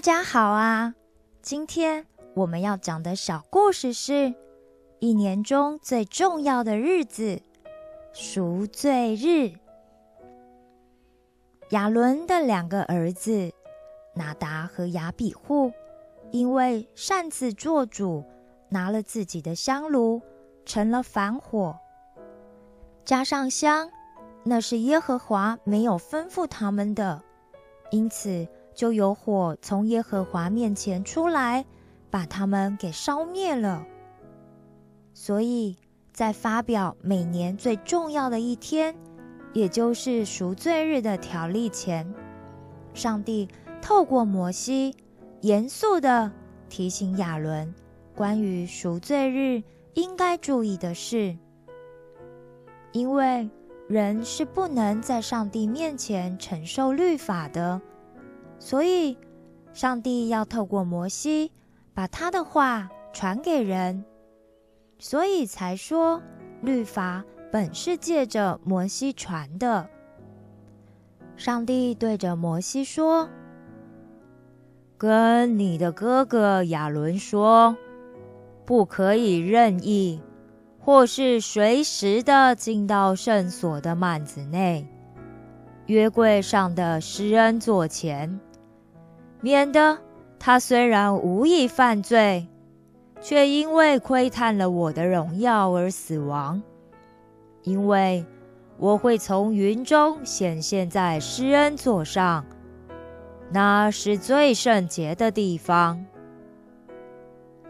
大家好啊！今天我们要讲的小故事是一年中最重要的日子——赎罪日。亚伦的两个儿子拿达和亚比户，因为擅自做主，拿了自己的香炉，成了反火。加上香，那是耶和华没有吩咐他们的，因此就有火从耶和华面前出来，把他们给烧灭了。所以在发表每年最重要的一天。也就是赎罪日的条例前，上帝透过摩西严肃地提醒亚伦关于赎罪日应该注意的事，因为人是不能在上帝面前承受律法的，所以上帝要透过摩西把他的话传给人，所以才说律法。本是借着摩西传的。上帝对着摩西说：“跟你的哥哥亚伦说，不可以任意或是随时的进到圣所的幔子内，约柜上的施恩座前，免得他虽然无意犯罪，却因为窥探了我的荣耀而死亡。”因为我会从云中显现在施恩座上，那是最圣洁的地方。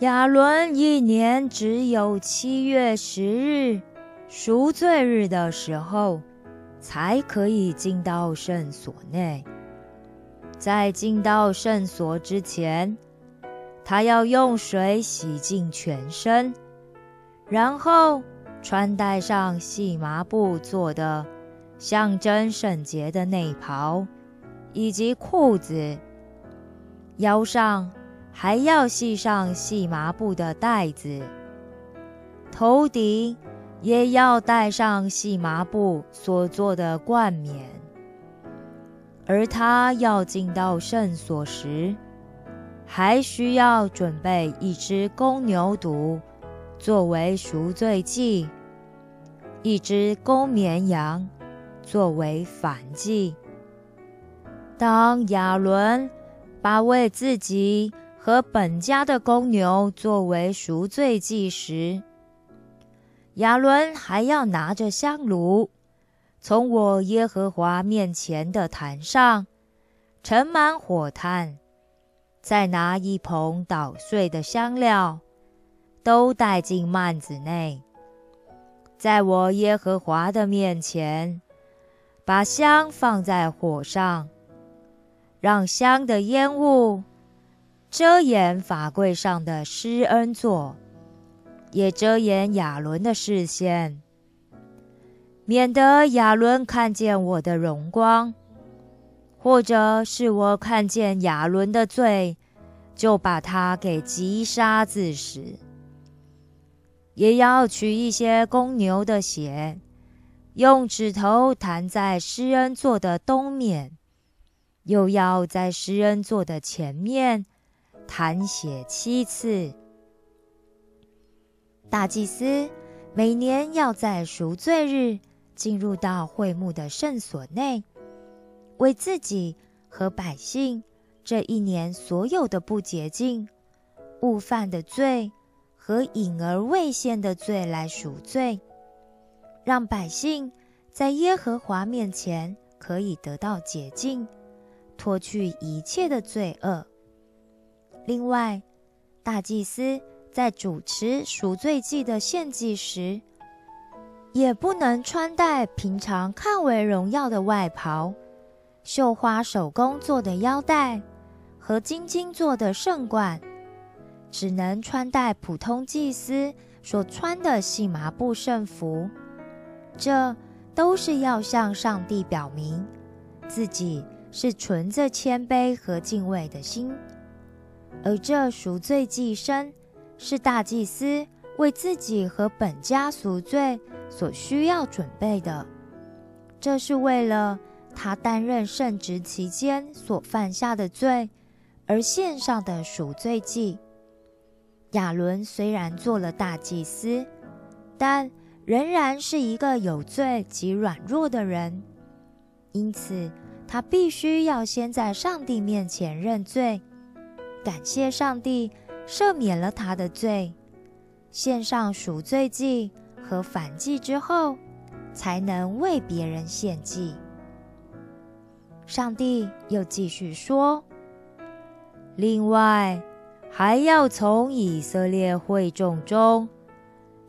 亚伦一年只有七月十日赎罪日的时候，才可以进到圣所内。在进到圣所之前，他要用水洗净全身，然后。穿戴上细麻布做的象征圣洁的内袍，以及裤子，腰上还要系上细麻布的带子，头顶也要戴上细麻布所做的冠冕。而他要进到圣所时，还需要准备一只公牛犊。作为赎罪祭，一只公绵羊作为反祭。当亚伦把为自己和本家的公牛作为赎罪祭时，亚伦还要拿着香炉，从我耶和华面前的坛上盛满火炭，再拿一捧捣碎的香料。都带进幔子内，在我耶和华的面前，把香放在火上，让香的烟雾遮掩法柜上的施恩座，也遮掩亚伦的视线，免得亚伦看见我的荣光，或者是我看见亚伦的罪，就把他给击杀自死。也要取一些公牛的血，用指头弹在施恩座的东面，又要在施恩座的前面弹血七次。大祭司每年要在赎罪日进入到会幕的圣所内，为自己和百姓这一年所有的不洁净、误犯的罪。和隐而未现的罪来赎罪，让百姓在耶和华面前可以得到洁净，脱去一切的罪恶。另外，大祭司在主持赎罪祭的献祭时，也不能穿戴平常看为荣耀的外袍、绣花手工做的腰带和金金做的圣冠。只能穿戴普通祭司所穿的细麻布圣服，这都是要向上帝表明自己是存着谦卑和敬畏的心。而这赎罪祭牲是大祭司为自己和本家赎罪所需要准备的，这是为了他担任圣职期间所犯下的罪。而献上的赎罪祭。亚伦虽然做了大祭司，但仍然是一个有罪及软弱的人，因此他必须要先在上帝面前认罪，感谢上帝赦免了他的罪，献上赎罪祭和反祭之后，才能为别人献祭。上帝又继续说：“另外。”还要从以色列会众中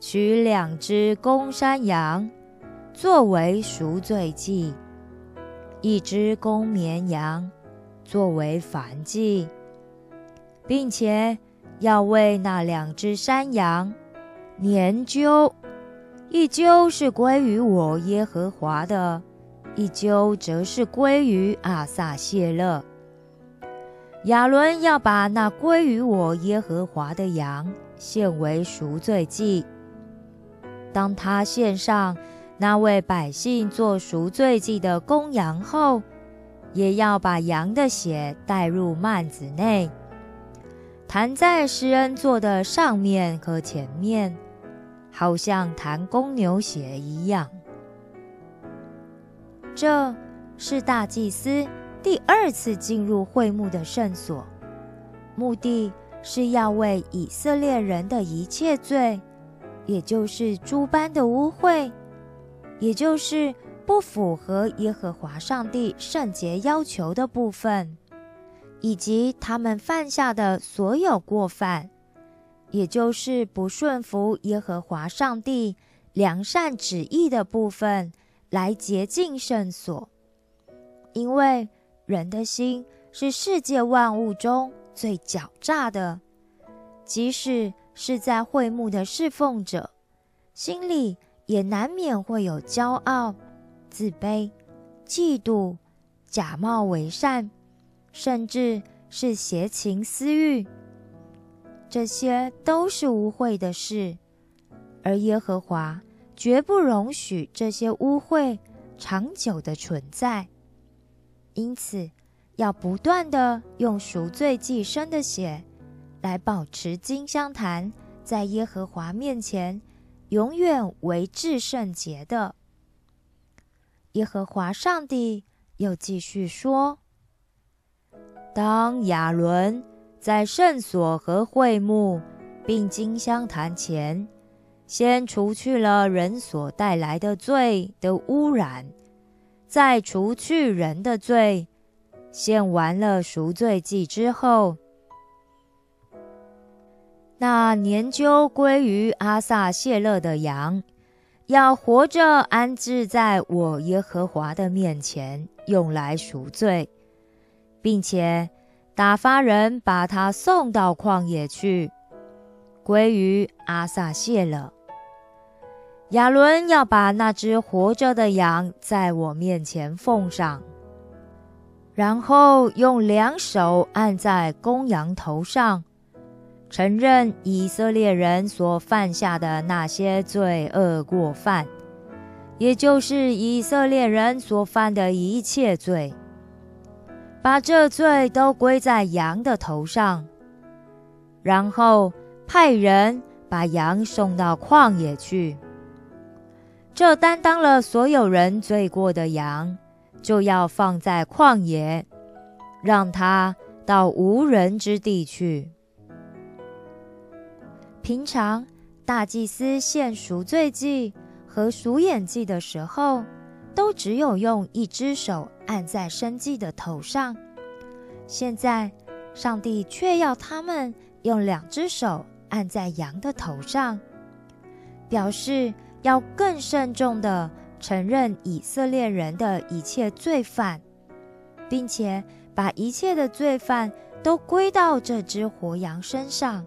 取两只公山羊，作为赎罪祭；一只公绵羊，作为燔祭，并且要为那两只山羊年究，一究是归于我耶和华的，一究则是归于阿撒谢勒。亚伦要把那归于我耶和华的羊献为赎罪祭。当他献上那为百姓做赎罪祭的公羊后，也要把羊的血带入幔子内，弹在施恩座的上面和前面，好像弹公牛血一样。这是大祭司。第二次进入会幕的圣所，目的是要为以色列人的一切罪，也就是诸般的污秽，也就是不符合耶和华上帝圣洁要求的部分，以及他们犯下的所有过犯，也就是不顺服耶和华上帝良善旨意的部分，来洁净圣所，因为。人的心是世界万物中最狡诈的，即使是在会幕的侍奉者，心里也难免会有骄傲、自卑、嫉妒、假冒为善，甚至是邪情私欲。这些都是污秽的事，而耶和华绝不容许这些污秽长久的存在。因此，要不断的用赎罪祭牲的血，来保持金香坛在耶和华面前永远为至圣洁的。耶和华上帝又继续说：“当亚伦在圣所和会幕并金香坛前，先除去了人所带来的罪的污染。”在除去人的罪，献完了赎罪祭之后，那年究归于阿撒谢勒的羊，要活着安置在我耶和华的面前，用来赎罪，并且打发人把他送到旷野去，归于阿撒谢了。亚伦要把那只活着的羊在我面前奉上，然后用两手按在公羊头上，承认以色列人所犯下的那些罪恶过犯，也就是以色列人所犯的一切罪，把这罪都归在羊的头上，然后派人把羊送到旷野去。这担当了所有人罪过的羊，就要放在旷野，让它到无人之地去。平常大祭司献赎罪祭和赎眼祭的时候，都只有用一只手按在生计的头上。现在，上帝却要他们用两只手按在羊的头上，表示。要更慎重地承认以色列人的一切罪犯，并且把一切的罪犯都归到这只活羊身上。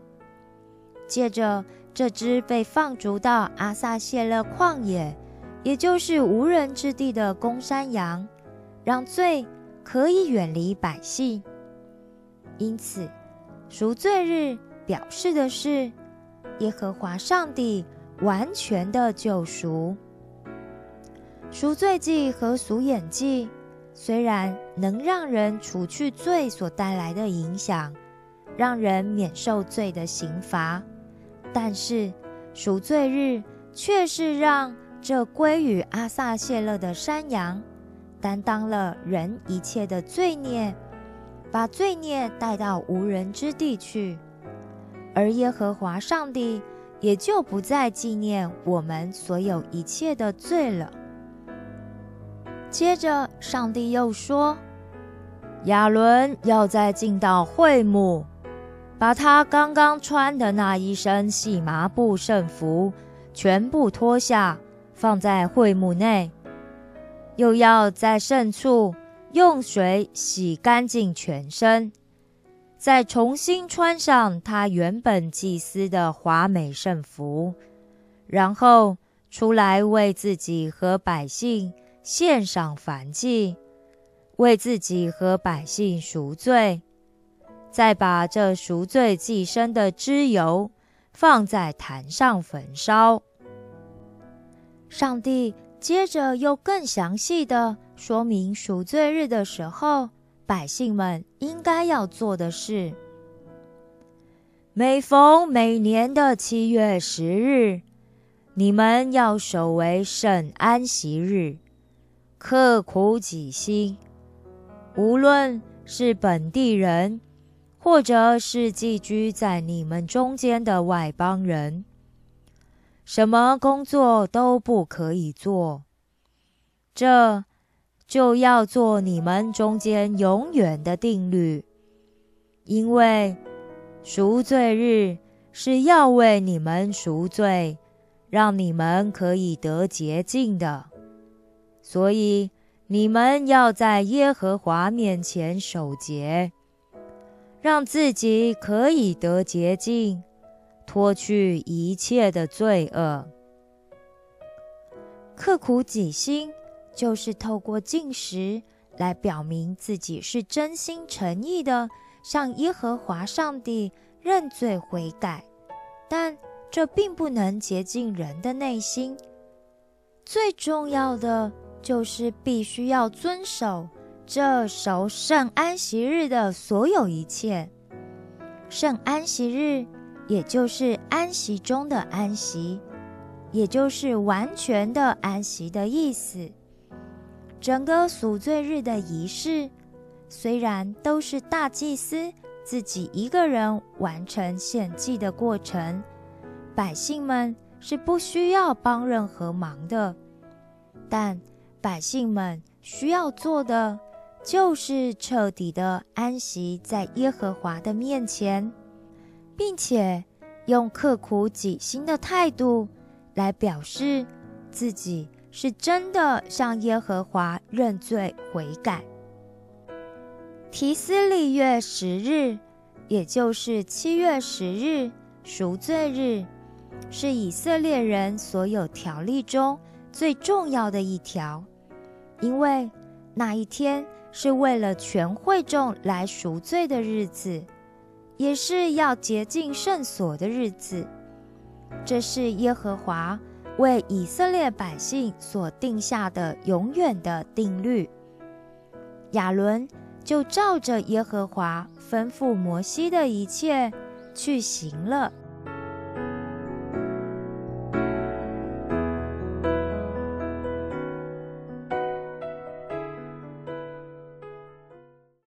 借着这只被放逐到阿撒谢勒旷野，也就是无人之地的公山羊，让罪可以远离百姓。因此，赎罪日表示的是耶和华上帝。完全的救赎，赎罪祭和赎眼祭虽然能让人除去罪所带来的影响，让人免受罪的刑罚，但是赎罪日却是让这归于阿撒谢勒的山羊担当了人一切的罪孽，把罪孽带到无人之地去，而耶和华上帝也就不再纪念我们所有一切的罪了。接着，上帝又说：“亚伦要再进到会幕，把他刚刚穿的那一身细麻布圣服全部脱下，放在会幕内；又要在圣处用水洗干净全身，再重新穿上他原本祭司的华美圣服，然后出来为自己和百姓。”献上燔祭，为自己和百姓赎罪，再把这赎罪祭牲的脂油放在坛上焚烧。上帝接着又更详细的说明赎罪日的时候，百姓们应该要做的事：每逢每年的七月十日，你们要守为圣安息日。刻苦己心，无论是本地人，或者是寄居在你们中间的外邦人，什么工作都不可以做。这就要做你们中间永远的定律，因为赎罪日是要为你们赎罪，让你们可以得洁净的。所以你们要在耶和华面前守节，让自己可以得洁净，脱去一切的罪恶。刻苦己心，就是透过进食来表明自己是真心诚意的向耶和华上帝认罪悔改，但这并不能洁净人的内心。最重要的。就是必须要遵守这守圣安息日的所有一切。圣安息日，也就是安息中的安息，也就是完全的安息的意思。整个赎罪日的仪式，虽然都是大祭司自己一个人完成献祭的过程，百姓们是不需要帮任何忙的，但。百姓们需要做的，就是彻底的安息在耶和华的面前，并且用刻苦己心的态度来表示自己是真的向耶和华认罪悔改。提斯利月十日，也就是七月十日赎罪日，是以色列人所有条例中最重要的一条。因为那一天是为了全会众来赎罪的日子，也是要洁净圣所的日子。这是耶和华为以色列百姓所定下的永远的定律。亚伦就照着耶和华吩咐摩西的一切去行了。